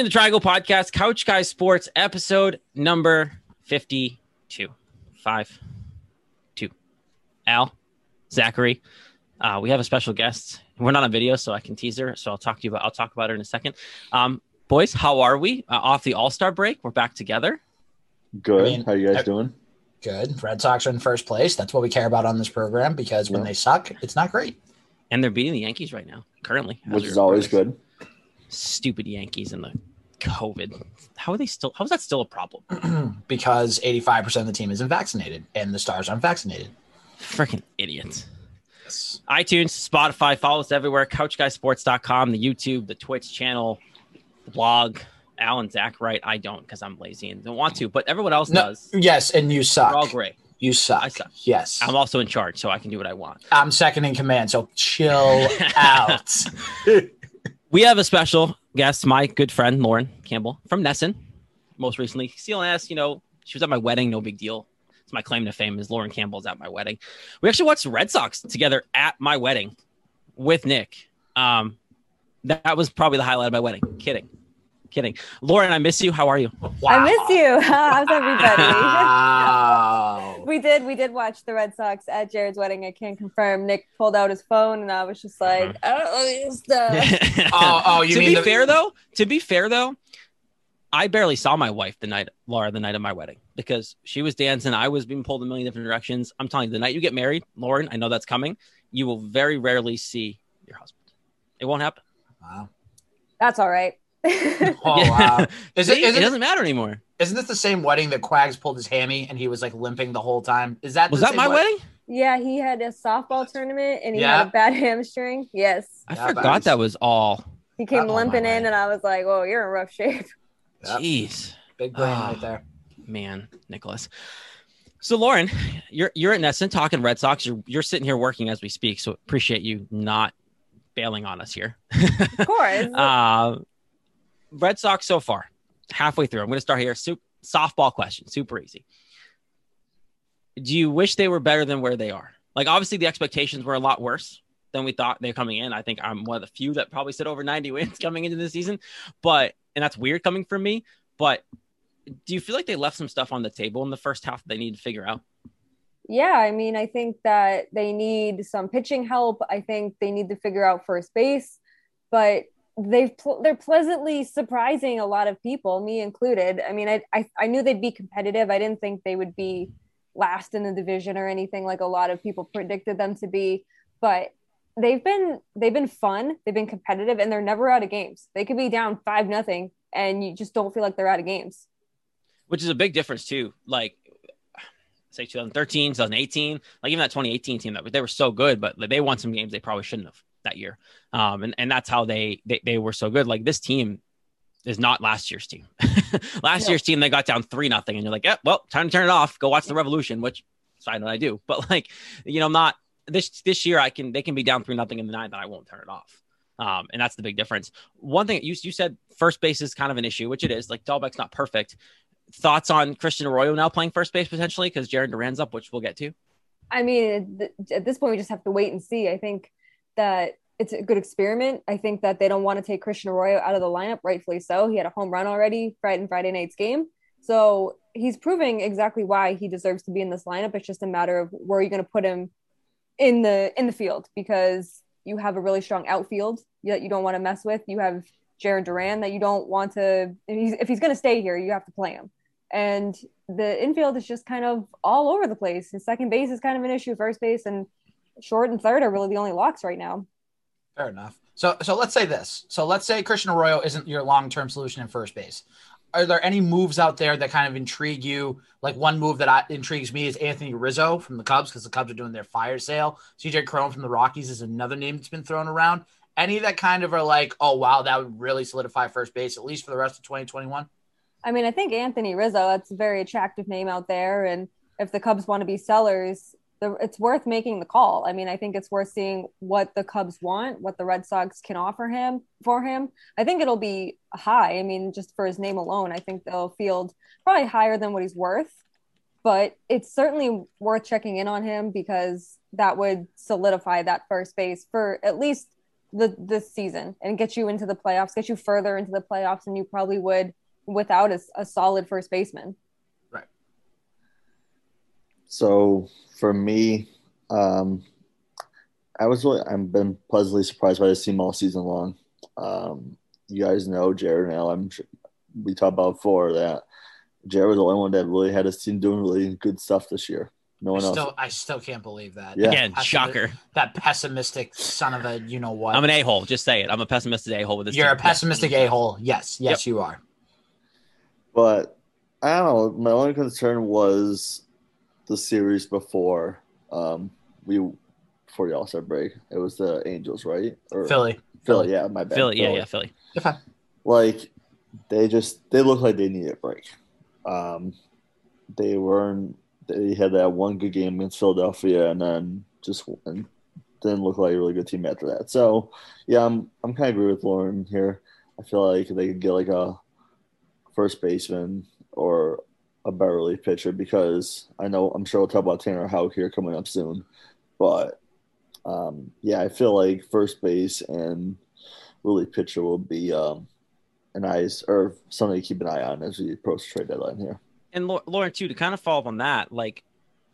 Into the Triangle Podcast, Couch Guy Sports, episode number 52. Five, two. Al, Zachary, uh, we have a special guest. We're not on video, so I can tease her. So I'll talk to you about. I'll talk about her in a second. Um, boys, how are we? Uh, off the All Star break, we're back together. Good. I mean, how you guys I- doing? Good. Red Sox are in first place. That's what we care about on this program because when Yeah. they suck, it's not great. And they're beating the Yankees right now, currently. Which is always good. Stupid Yankees in the COVID. How are they still? How is that still a problem? because 85% of the team isn't vaccinated and the stars aren't vaccinated. Freaking idiots. iTunes, Spotify, follow us everywhere. CouchGuySports.com, the YouTube, the Twitch channel, the blog. Alan, Zach, right? I don't because I'm lazy and don't want to, but everyone else No, does. yes, and you suck. We're all great. You suck. I suck. Yes. I'm also in charge, so I can do what I want. I'm second in command, so chill out. We have a special guest, my good friend Lauren Campbell from NESN. Most recently, CLNS, you know, she was at my wedding, no big deal. It's my claim to fame is Lauren Campbell's at my wedding. We actually watched Red Sox together at my wedding with Nick. Um, that, that was probably the highlight of my wedding. Kidding, kidding. Lauren, I miss you. How are you? I miss you. How's everybody? Wow. we did. We did watch the Red Sox at Jared's wedding. I can't confirm. Nick pulled out his phone, and I was just like, mm-hmm. I don't know stuff. Oh, oh, you to mean be the- fair though, to be fair though, I barely saw my wife the night Laura the night of my wedding because she was dancing. I was being pulled a million different directions. I'm telling you, the night you get married, Lauren, I know that's coming. You will very rarely see your husband. It won't happen. Wow. That's all right. Oh, wow. Is it, See, is it it, doesn't matter anymore. isn't this the same wedding that Quags pulled his hammy and he was like limping the whole time? Is that Was the that same my wed- wedding? yeah, he had a softball tournament, and he Yeah. had a bad hamstring. Yes, I Yeah, forgot nice. that was all. he came Oh, limping in, wedding. and I was like, "Oh, you're in rough shape." Yep. Jeez, Big brain Ah. right there. man, Nicholas. So Lauren, you're you're at NESN talking Red Sox. You're you're sitting here working as we speak. So appreciate you not bailing on us here. Of course. Uh, Red Sox so far, halfway through. I'm going to start here. Soup, softball question, super easy. Do you wish they were better than where they are? Like, obviously, the expectations were a lot worse than we thought they're coming in. I think I'm one of the few that probably said over 90 wins coming into the season, but and that's weird coming from me. But do you feel like they left some stuff on the table in the first half that they need to figure out? Yeah, I mean, I think that they need some pitching help. I think they need to figure out first base, but they've pl- they're pleasantly surprising a lot of people, me included. I mean, I, I I knew they'd be competitive. I didn't think they would be last in the division or anything like a lot of people predicted them to be, but they've been they've been fun. They've been competitive, and they're never out of games. They could be down five nothing, and you just don't feel like they're out of games. which is a big difference too. Like say 2013, 2018, like even that 2018 team that they were so good, but they won some games they probably shouldn't have that year. Um, and, and that's how they, they they were so good. Like this team is not last year's team. last No. year's team they got down three nothing, and you're like, yeah, well, time to turn it off. Go watch the Revolution, which note I do, but like you know, not this this year I can they can be down three nothing in the ninth, and I won't turn it off. Um, and that's the big difference. One thing you you said first base is kind of an issue, which it is. Like Dalbec's not perfect. Thoughts on Christian Arroyo now playing first base potentially because Jarren Duran's up, which we'll get to. I mean, th- at this point, we just have to wait and see. I think that it's a good experiment. I think that they don't want to take Christian Arroyo out of the lineup, rightfully so. He had a home run already Friday and Friday night's game. So he's proving exactly why he deserves to be in this lineup. It's just a matter of where you're going to put him in the in the field because you have a really strong outfield that you don't want to mess with. You have Jarren Duran that you don't want to. If he's, if he's going to stay here, you have to play him. And the infield is just kind of all over the place. His second base is kind of an issue. First base and short and third are really the only locks right now. Fair enough. So so let's say this. So let's say Christian Arroyo isn't your long-term solution in first base. Are there any moves out there that kind of intrigue you? Like one move that I, intrigues me is Anthony Rizzo from the Cubs because the Cubs are doing their fire sale. CJ Cron from the Rockies is another name that's been thrown around. Any that kind of are like, oh wow, that would really solidify first base at least for the rest of 2021. I mean, I think Anthony Rizzo, that's a very attractive name out there. And if the Cubs want to be sellers, the, it's worth making the call. I mean, I think it's worth seeing what the Cubs want, what the Red Sox can offer him for him. I think it'll be high. I mean, just for his name alone, I think they'll field probably higher than what he's worth. But it's certainly worth checking in on him because that would solidify that first base for at least the this season and get you into the playoffs, get you further into the playoffs than you probably would without a, a solid first baseman. Right. So for me, um, I was really I've been pleasantly surprised by this team all season long. Um, you guys know Jared and Al. I'm sure we talked about before that Jared was the only one that really had his team doing really good stuff this year. No one I else. still, I still can't believe that. Yeah. Again, Pessimi- shocker. That pessimistic son of a you know what. I'm an a hole. Just say it. I'm a pessimistic a hole with this. You're a pessimistic a hole. Yes, yes, you are. But I don't know. My only concern was the series before um, we before the All Star break. It was the Angels, right? Or Philly. Philly, yeah, my bad. Philly. Yeah, yeah, Philly. You're fine. Like they just they look like they need a break. Um, they weren't. They had that one good game against Philadelphia, and then just and didn't look like a really good team after that. So yeah, I'm I'm kind of agree with Lauren here. I feel like they could get like a first baseman or a relief pitcher because I know I'm sure we'll talk about Tanner Houck here coming up soon, but um, yeah, I feel like first base and relief pitcher will be um, an eyes or something to keep an eye on as we approach trade deadline here. and Lauren too to kind of follow up on that like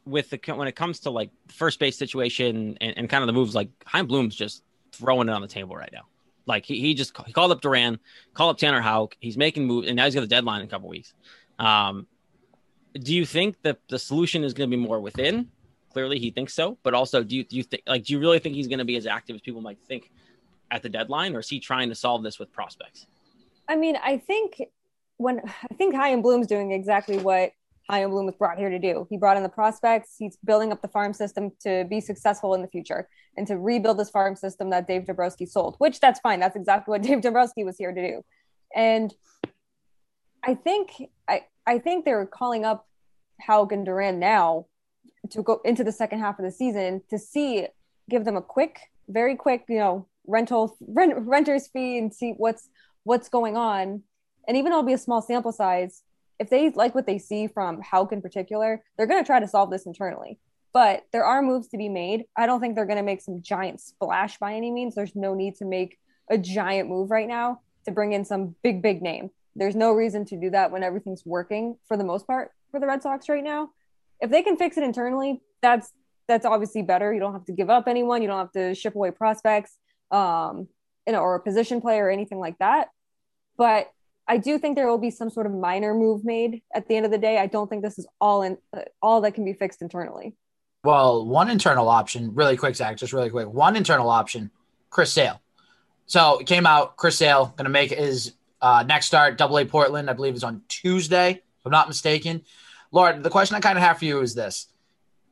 with the when it comes to like first base situation and, and kind of the moves like Chaim Bloom's just throwing it on the table right now. Like he, he just he called up Duran called up Tanner Houck. He's making moves and now he's got the deadline in a couple weeks. Um do you think that the solution is going to be more within clearly he thinks so but also do you do you think like do you really think he's going to be as active as people might think at the deadline or is he trying to solve this with prospects I mean, I think when I think Chaim Bloom's doing exactly what Chaim Bloom was brought here to do. He brought in the prospects. He's building up the farm system to be successful in the future and to rebuild this farm system that Dave Dombrowski sold. Which that's fine. That's exactly what Dave Dombrowski was here to do. And I think I I think they're calling up Houck and Duran now to go into the second half of the season to see give them a quick, very quick, you know, rental rent, renter's fee and see what's what's going on. And even though it'll be a small sample size, if they like what they see from Houck in particular, they're going to try to solve this internally. But there are moves to be made. I don't think they're going to make some giant splash by any means. There's no need to make a giant move right now to bring in some big, big name. There's no reason to do that when everything's working for the most part for the Red Sox right now. If they can fix it internally, that's that's obviously better. You don't have to give up anyone. You don't have to ship away prospects, um, you know, or a position player or anything like that. But I do think there will be some sort of minor move made at the end of the day. I don't think this is all in uh, all that can be fixed internally. Well, one internal option, really quick, Zach, just really quick. One internal option, Chris Sale. So it came out, Chris Sale going to make his uh, next start, Double A Portland, I believe is on Tuesday, if I'm not mistaken. Lauren, the question I kind of have for you is this.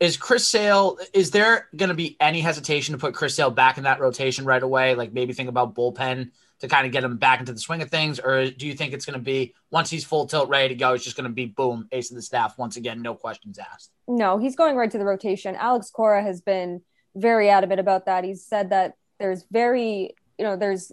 Is Chris Sale, is there going to be any hesitation to put Chris Sale back in that rotation right away? Like maybe think about bullpen to kind of get him back into the swing of things? Or do you think it's going to be once he's full tilt ready to go, it's just going to be boom, ace of the staff once again, no questions asked? No, he's going right to the rotation. Alex Cora has been very adamant about that. He's said that there's very, you know, there's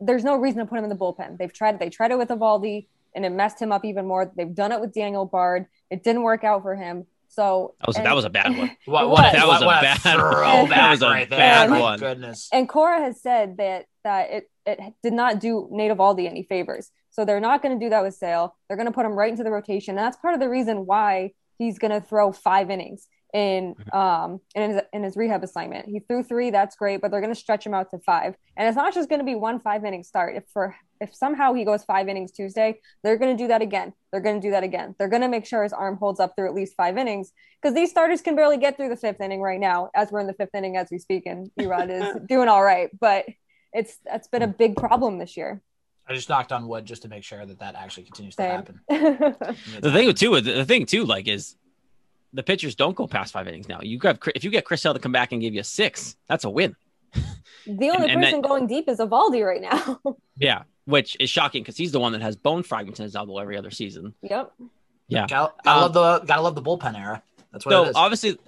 there's no reason to put him in the bullpen. They've tried it. They tried it with Eovaldi, and it messed him up even more. They've done it with Daniel Bard. It didn't work out for him. So that was and, that was a bad one What, It what, was. That was what, a bad- throwback that was a right bad My one. Goodness. And Cora has said that that it it did not do Nate Eovaldi any favors. So they're not going to do that with Sale. They're going to put him right into the rotation. And that's part of the reason why he's going to throw five innings in um in his, in his rehab assignment. He threw three, that's great, but they're going to stretch him out to five. And it's not just going to be one five inning start. If for if somehow he goes five innings Tuesday, they're going to do that again. They're going to do that again. They're going to make sure his arm holds up through at least five innings because these starters can barely get through the fifth inning right now. As we're in the fifth inning as we speak, and E-Rod is doing all right, but it's that's been a big problem this year. I just knocked on wood just to make sure that that actually continues to happen. the thing too the thing too like is the pitchers don't go past five innings now you got if you get chris Sale to come back and give you a six that's a win the only and person that- going deep is Eovaldi right now. yeah which is shocking because he's the one that has bone fragments in his elbow every other season yep. yeah Gotta, gotta Um, love the gotta love the bullpen era. That's what so it is. obviously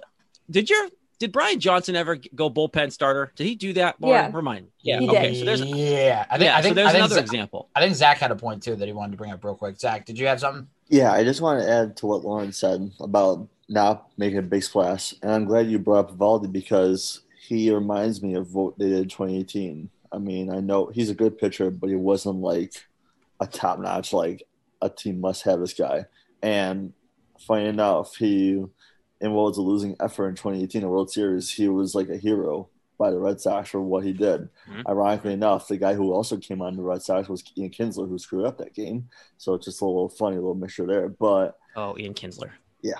did your did brian johnson ever go bullpen starter did he do that Lauren? Yeah. remind yeah He okay did. so there's yeah, I think yeah, I think so there's I think, another Zach, example I think Zach had a point too that he wanted to bring up real quick. Zach, did you have something? Yeah, I just want to add to what Lauren said about not making a big splash. And I'm glad you brought up Valdi because he reminds me of what they did in 2018. I mean, I know he's a good pitcher, but he wasn't like a top notch, like a team must have this guy. And funny enough, he in what was a losing effort in 2018, the World Series, he was like a hero by the Red Sox for what he did. Mm-hmm. Ironically enough, the guy who also came on the Red Sox was Ian Kinsler, who screwed up that game. So it's just a little funny little mixture there. But oh, Ian Kinsler, yeah.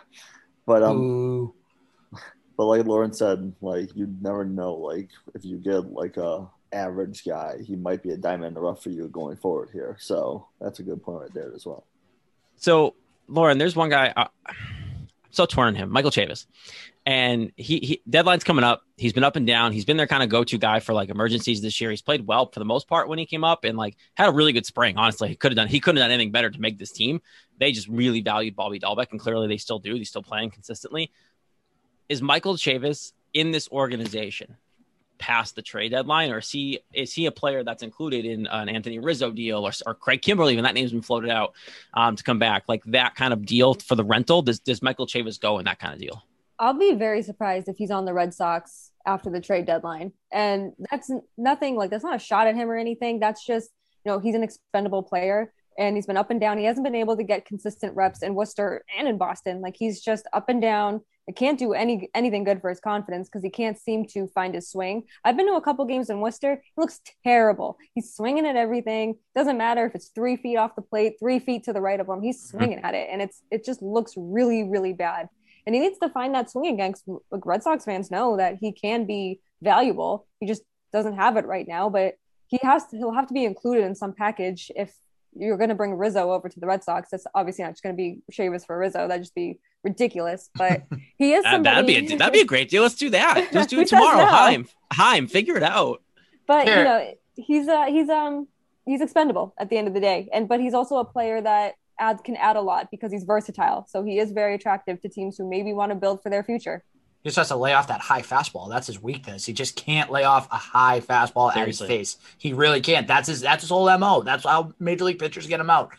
But um, Ooh. but like Lauren said, like you never know. Like if you get like a average guy, he might be a diamond in the rough for you going forward here. So that's a good point right there as well. So Lauren, there's one guy. Uh, I'm so torn on him, Michael Chavis, and he, he deadline's coming up. He's been up and down. He's been their kind of go-to guy for like emergencies this year. He's played well for the most part when he came up, and like had a really good spring. Honestly, he could have done he couldn't have done anything better to make this team. They just really valued Bobby Dalbec, and clearly they still do. He's still playing consistently. Is Michael Chavis in this organization past the trade deadline, or is he is he a player that's included in an Anthony Rizzo deal or, or Craig Kimbrel? Even that name's been floated out um, to come back, like that kind of deal for the rental. Does does Michael Chavis go in that kind of deal? I'll be very surprised if he's on the Red Sox after the trade deadline, and that's nothing like that's not a shot at him or anything. That's just you know he's an expendable player and he's been up and down. He hasn't been able to get consistent reps in Worcester and in Boston. Like he's just up and down. It can't do any anything good for his confidence because he can't seem to find his swing. I've been to a couple games in Worcester. He looks terrible. He's swinging at everything. Doesn't matter if it's three feet off the plate, three feet to the right of him. He's mm-hmm. swinging at it, and it's it just looks really really bad. And he needs to find that swing again. Like Red Sox fans know that he can be valuable. He just doesn't have it right now, but he has to. He'll have to be included in some package if you're going to bring Rizzo over to the Red Sox. That's obviously not just going to be Chavis for Rizzo. That'd just be ridiculous. But he is somebody. that'd be a, that'd be a great deal. Let's do that. Let's do it tomorrow. Chaim, Chaim, figure it out. But you know, he's uh he's um he's expendable at the end of the day, and but he's also a player that adds can add a lot because he's versatile. So he is very attractive to teams who maybe want to build for their future. He just has to lay off that high fastball. That's his weakness. He just can't lay off a high fastball Seriously. at his face. He really can't. That's his. That's his whole mo. That's how major league pitchers get him out.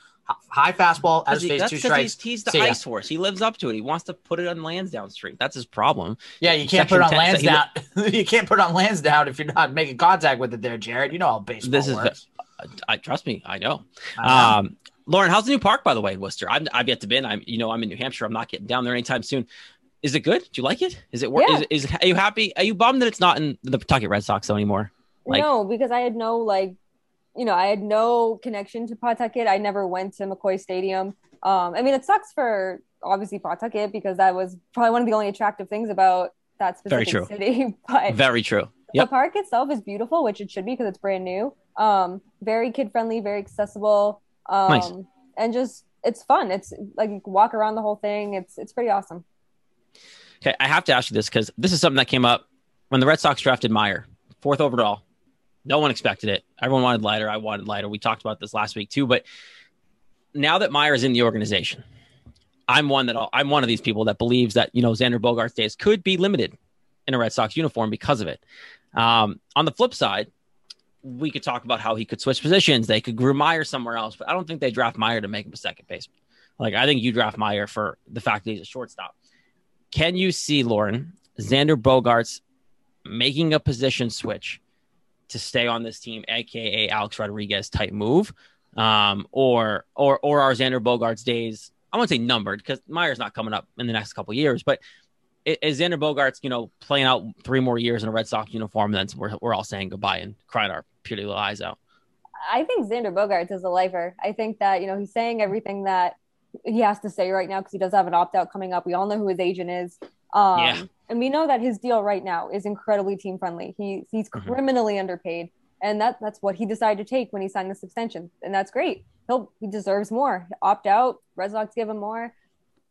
High fastball at his face, two strikes. He's, he's the ice horse. He lives up to it. He wants to put it on Lansdowne Street. That's his problem. Yeah, you can't Section put it on 10, Lansdowne. He, you can't put it on Lansdowne if you're not making contact with it there, Jared. You know how baseball this is, works. I trust me. I know. I know. Um, Lauren, how's the new park, by the way, in Worcester? i have yet to been. I'm, you know, I'm in New Hampshire. I'm not getting down there anytime soon. Is it good? Do you like it? Is it work? Yeah. Is, is are you happy? Are you bummed that it's not in the Pawtucket Red Sox anymore? Like, no, because I had no like, you know, I had no connection to Pawtucket. I never went to McCoy Stadium. Um, I mean, it sucks for obviously Pawtucket because that was probably one of the only attractive things about that specific Very true. city. But very true. Yep. The park itself is beautiful, which it should be because it's brand new. Um, very kid friendly, very accessible. Um, nice. and just it's fun. It's like you can walk around the whole thing. It's it's pretty awesome. Okay, I have to ask you this because this is something that came up when the Red Sox drafted Mayer, fourth overall. No one expected it. Everyone wanted Leiter. I wanted Leiter. We talked about this last week too. But now that Mayer is in the organization, I'm one that I'm one of these people that believes that you know Xander Bogaerts' days could be limited in a Red Sox uniform because of it. Um, on the flip side, we could talk about how he could switch positions. They could groom Mayer somewhere else, but I don't think they draft Mayer to make him a second baseman. Like I think you draft Mayer for the fact that he's a shortstop. Can you see Lauren Xander Bogaerts making a position switch to stay on this team, aka Alex Rodriguez type move, um, or or or are Xander Bogaerts days? I won't say numbered because Mayer's not coming up in the next couple years, but is Xander Bogaerts, you know, playing out three more years in a Red Sox uniform, then we're, we're all saying goodbye and crying our pretty little eyes out. I think Xander Bogaerts is a lifer. I think that, you know, he's saying everything that he has to say right now because he does have an opt out coming up. We all know who his agent is. Um, yeah. And we know that his deal right now is incredibly team friendly. He, he's mm-hmm. criminally underpaid. And that, that's what he decided to take when he signed this extension. And that's great. He'll, he deserves more. Opt out. Red Sox give him more.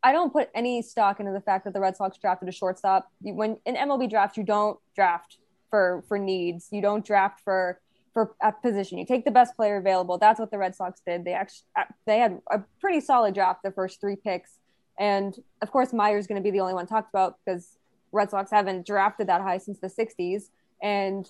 I don't put any stock into the fact that the Red Sox drafted a shortstop. When in MLB draft, you don't draft for for needs. You don't draft for for a position. You take the best player available. That's what the Red Sox did. They actually uh, they had a pretty solid draft the first three picks, and of course Mayer's going to be the only one talked about because Red Sox haven't drafted that high since the '60s, and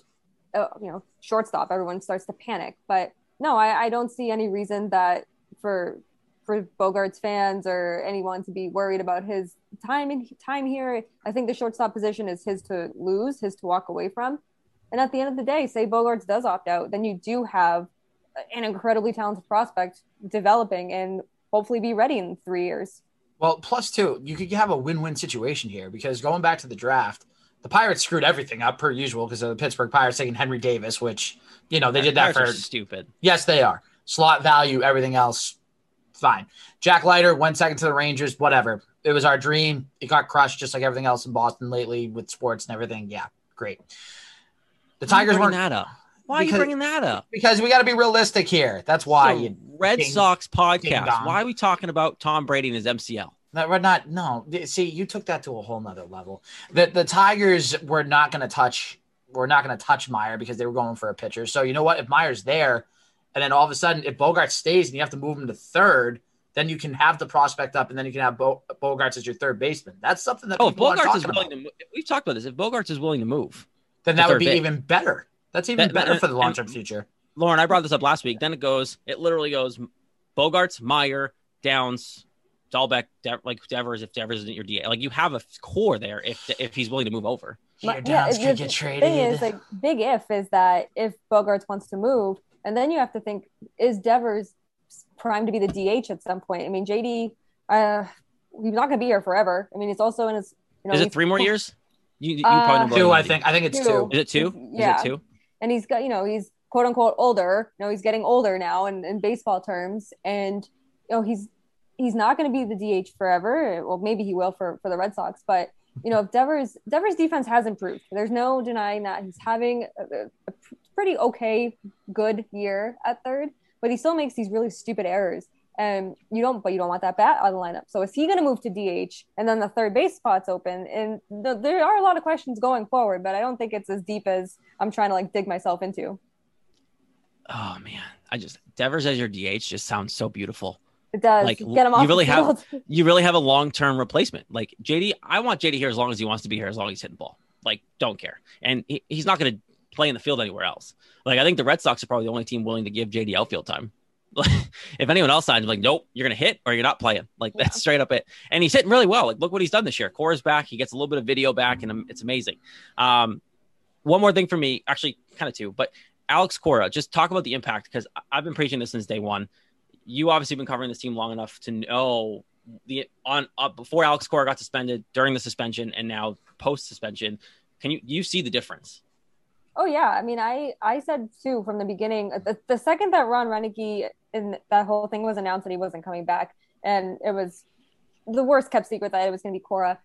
uh, you know shortstop everyone starts to panic. But no, I, I don't see any reason that for for Bogaerts' fans or anyone to be worried about his time in time here. I think the shortstop position is his to lose, his to walk away from. And at the end of the day, say Bogaerts does opt out, then you do have an incredibly talented prospect developing and hopefully be ready in three years. Well, plus two, you could have a win-win situation here because going back to the draft, the Pirates screwed everything up per usual because of the Pittsburgh Pirates taking Henry Davis, which you know they did that Pirates for are stupid. Yes, they are. Slot value, everything else, fine. Jack Leiter went second to the Rangers, whatever. It was our dream. It got crushed just like everything else in Boston lately with sports and everything. Yeah, great. The Why Tigers weren't that up. Why are Because- you bringing that up? because we got to be realistic here. That's why you. Red ding- Sox podcast. Why are we talking about Tom Brady and his MCL? No, we're not. No, see, you took that to a whole nother level. The the Tigers were not going to touch. We're not going to touch Mayer because they were going for a pitcher. So you know what? If Mayer's there, and then all of a sudden, if Bogaerts stays and you have to move him to third, then you can have the prospect up, and then you can have Bo- Bogaerts as your third baseman. That's something that Oh, if Bogaerts is willing about. to, mo- we've talked about this. If Bogaerts is willing to move, then that would be base. even better. That's even That- better and- for the long term future. Lauren, I brought this up last week. Then it goes, it literally goes Bogaerts, Mayer, Downs, Dalbec, De- like Devers. If Devers isn't your DA, like you have a core there. If if he's willing to move over, Your But- Downs yeah, could the get traded. thing is, like, big if is that if Bogaerts wants to move, and then you have to think, is Devers primed to be the DH at some point? I mean, JD, uh, he's not going to be here forever. I mean, he's also in his, you know, is it three more years? You, you Uh, probably know two, I think. I think it's Two. two. Is it two? Yeah. Is it two? and he's got you know he's quote unquote older you know he's getting older now in, in baseball terms and you know he's he's not going to be the dh forever well maybe he will for for the red sox but you know if devers devers defense has improved there's no denying that he's having a, a pretty okay good year at third but he still makes these really stupid errors. And you don't but you don't want that bat on the lineup. So is he going to move to dh and then the third base spot's open? And th- there are a lot of questions going forward but i don't think it's as deep as i'm trying to like dig myself into. Oh man, I just Devers as your DH just sounds so beautiful. it does. Like, get him off you really the have- You really have a long term replacement. Like JD, I want JD here as long as he wants to be here, as long as he's hitting the ball. Like, don't care, and he, he's not going to play in the field anywhere else. Like, I think the Red Sox are probably the only team willing to give JD outfield time. if anyone else signs, like, nope, you're going to hit or you're not playing. Like, that's straight up it. And he's hitting really well. Like, look what he's done this year. Cora's back. He gets a little bit of video back, and it's amazing. Um, one more thing for me, actually, kind of two, but Alex Cora, just talk about the impact because I've been preaching this since day one. You obviously been covering this team long enough to know the on uh, before Alex Cora got suspended, during the suspension, and now post suspension. Can you you see the difference? Oh yeah, I mean, I I said too from the beginning. Uh, the, the second that Ron Roenicke and that whole thing was announced that he wasn't coming back, and it was the worst kept secret that it was going to be Cora.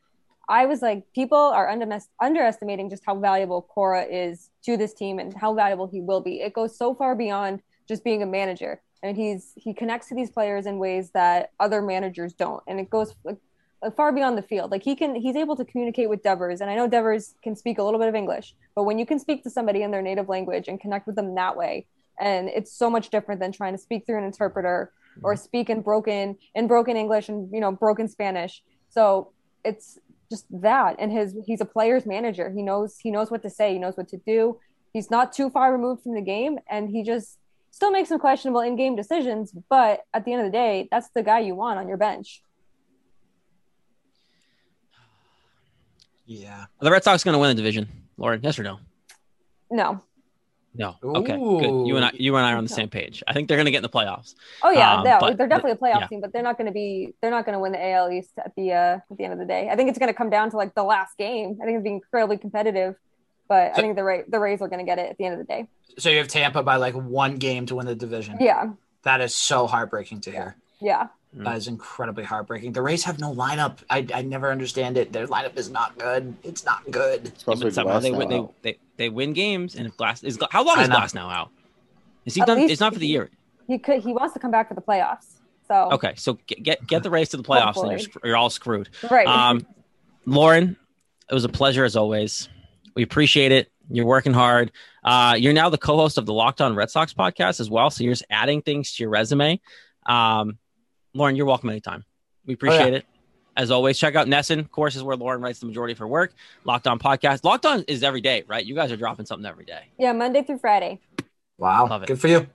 I was like, people are under- underestimating just how valuable Cora is to this team and how valuable he will be. It goes so far beyond just being a manager, and he's he connects to these players in ways that other managers don't, and it goes Uh, far beyond the field. Like he can, he's able to communicate with Devers, and I know Devers can speak a little bit of English, but when you can speak to somebody in their native language and connect with them that way, and it's so much different than trying to speak through an interpreter or mm-hmm. speak in broken in broken English and you know broken Spanish. So it's just that, and his he's a player's manager. He knows he knows what to say. He knows what to do. He's not too far removed from the game, and he just still makes some questionable in-game decisions. But at the end of the day, that's the guy you want on your bench. Yeah. Are the Red Sox going to win the division, Lauren? Yes or no? No. No. Okay. Good. You and I, you and I are on the same page. I think they're going to get in the playoffs. Oh yeah, Um, no, but they're definitely a playoff yeah. team, but they're not going to be. They're not going to win the AL East at the uh, at the end of the day. I think it's going to come down to like the last game. I think it's be incredibly competitive, but I think the Ra- the Rays are going to get it at the end of the day. So you have Tampa by like one game to win the division. Yeah, That is so heartbreaking to hear. yeah. Mm. That is incredibly heartbreaking. The Rays have no lineup. I, I never understand it. Their lineup is not good. It's not good. Yeah, but somehow they, win, they, they they win games, and if Glass is how long is. Glasnow out? Is he At done? It's not for the year. He could. He wants to come back for the playoffs. So Okay, so get get, get the race to the playoffs, and you're, you're all screwed. right. Um, Lauren, it was a pleasure as always. We appreciate it. You're working hard. Uh, you're now the co-host of the Locked On Red Sox podcast as well. So you're just adding things to your resume. Um, Lauren, you're welcome anytime. We appreciate it. As always, check out NESN. Of course, is where Lauren writes the majority of her work. Locked On podcast. Locked On is every day, right? You guys are dropping something every day. yeah, Monday through Friday. Wow. Love it. Good for you.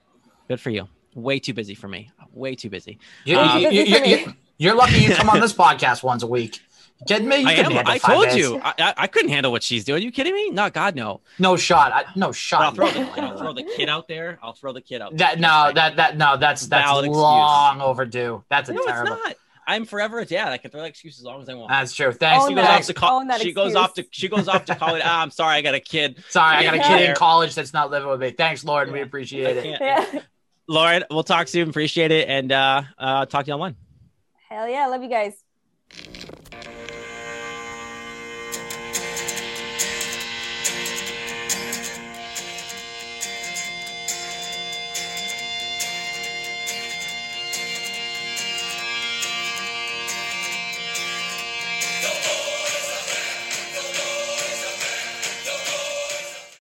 Good for you. Way too busy for me. Way too busy. You, Um, you, you, you, you, you're lucky you come on this podcast once a week. Kidding me? You I am. I told days. you. I, I, I couldn't handle what she's doing. Are you kidding me? No, God, no. No shot. I, no But I'll shot. throw the I'll throw the kid out there. I'll throw the kid out. That there. no, that that no, that's that's Valid excuse. long overdue. That's a no, terrible. it's not. I'm forever a dad. I can throw that excuse as long as I want. That's true. Thanks. Own she that. goes off to co- Own that she goes off to she goes off to college. ah, I'm sorry, I got a kid. Sorry, I got a Yeah. kid in college that's not living with me. Thanks, Lord. We appreciate it. Yeah. Lauren, we'll talk soon. Appreciate it, and uh, uh, talk to you online. Hell yeah. Love you guys.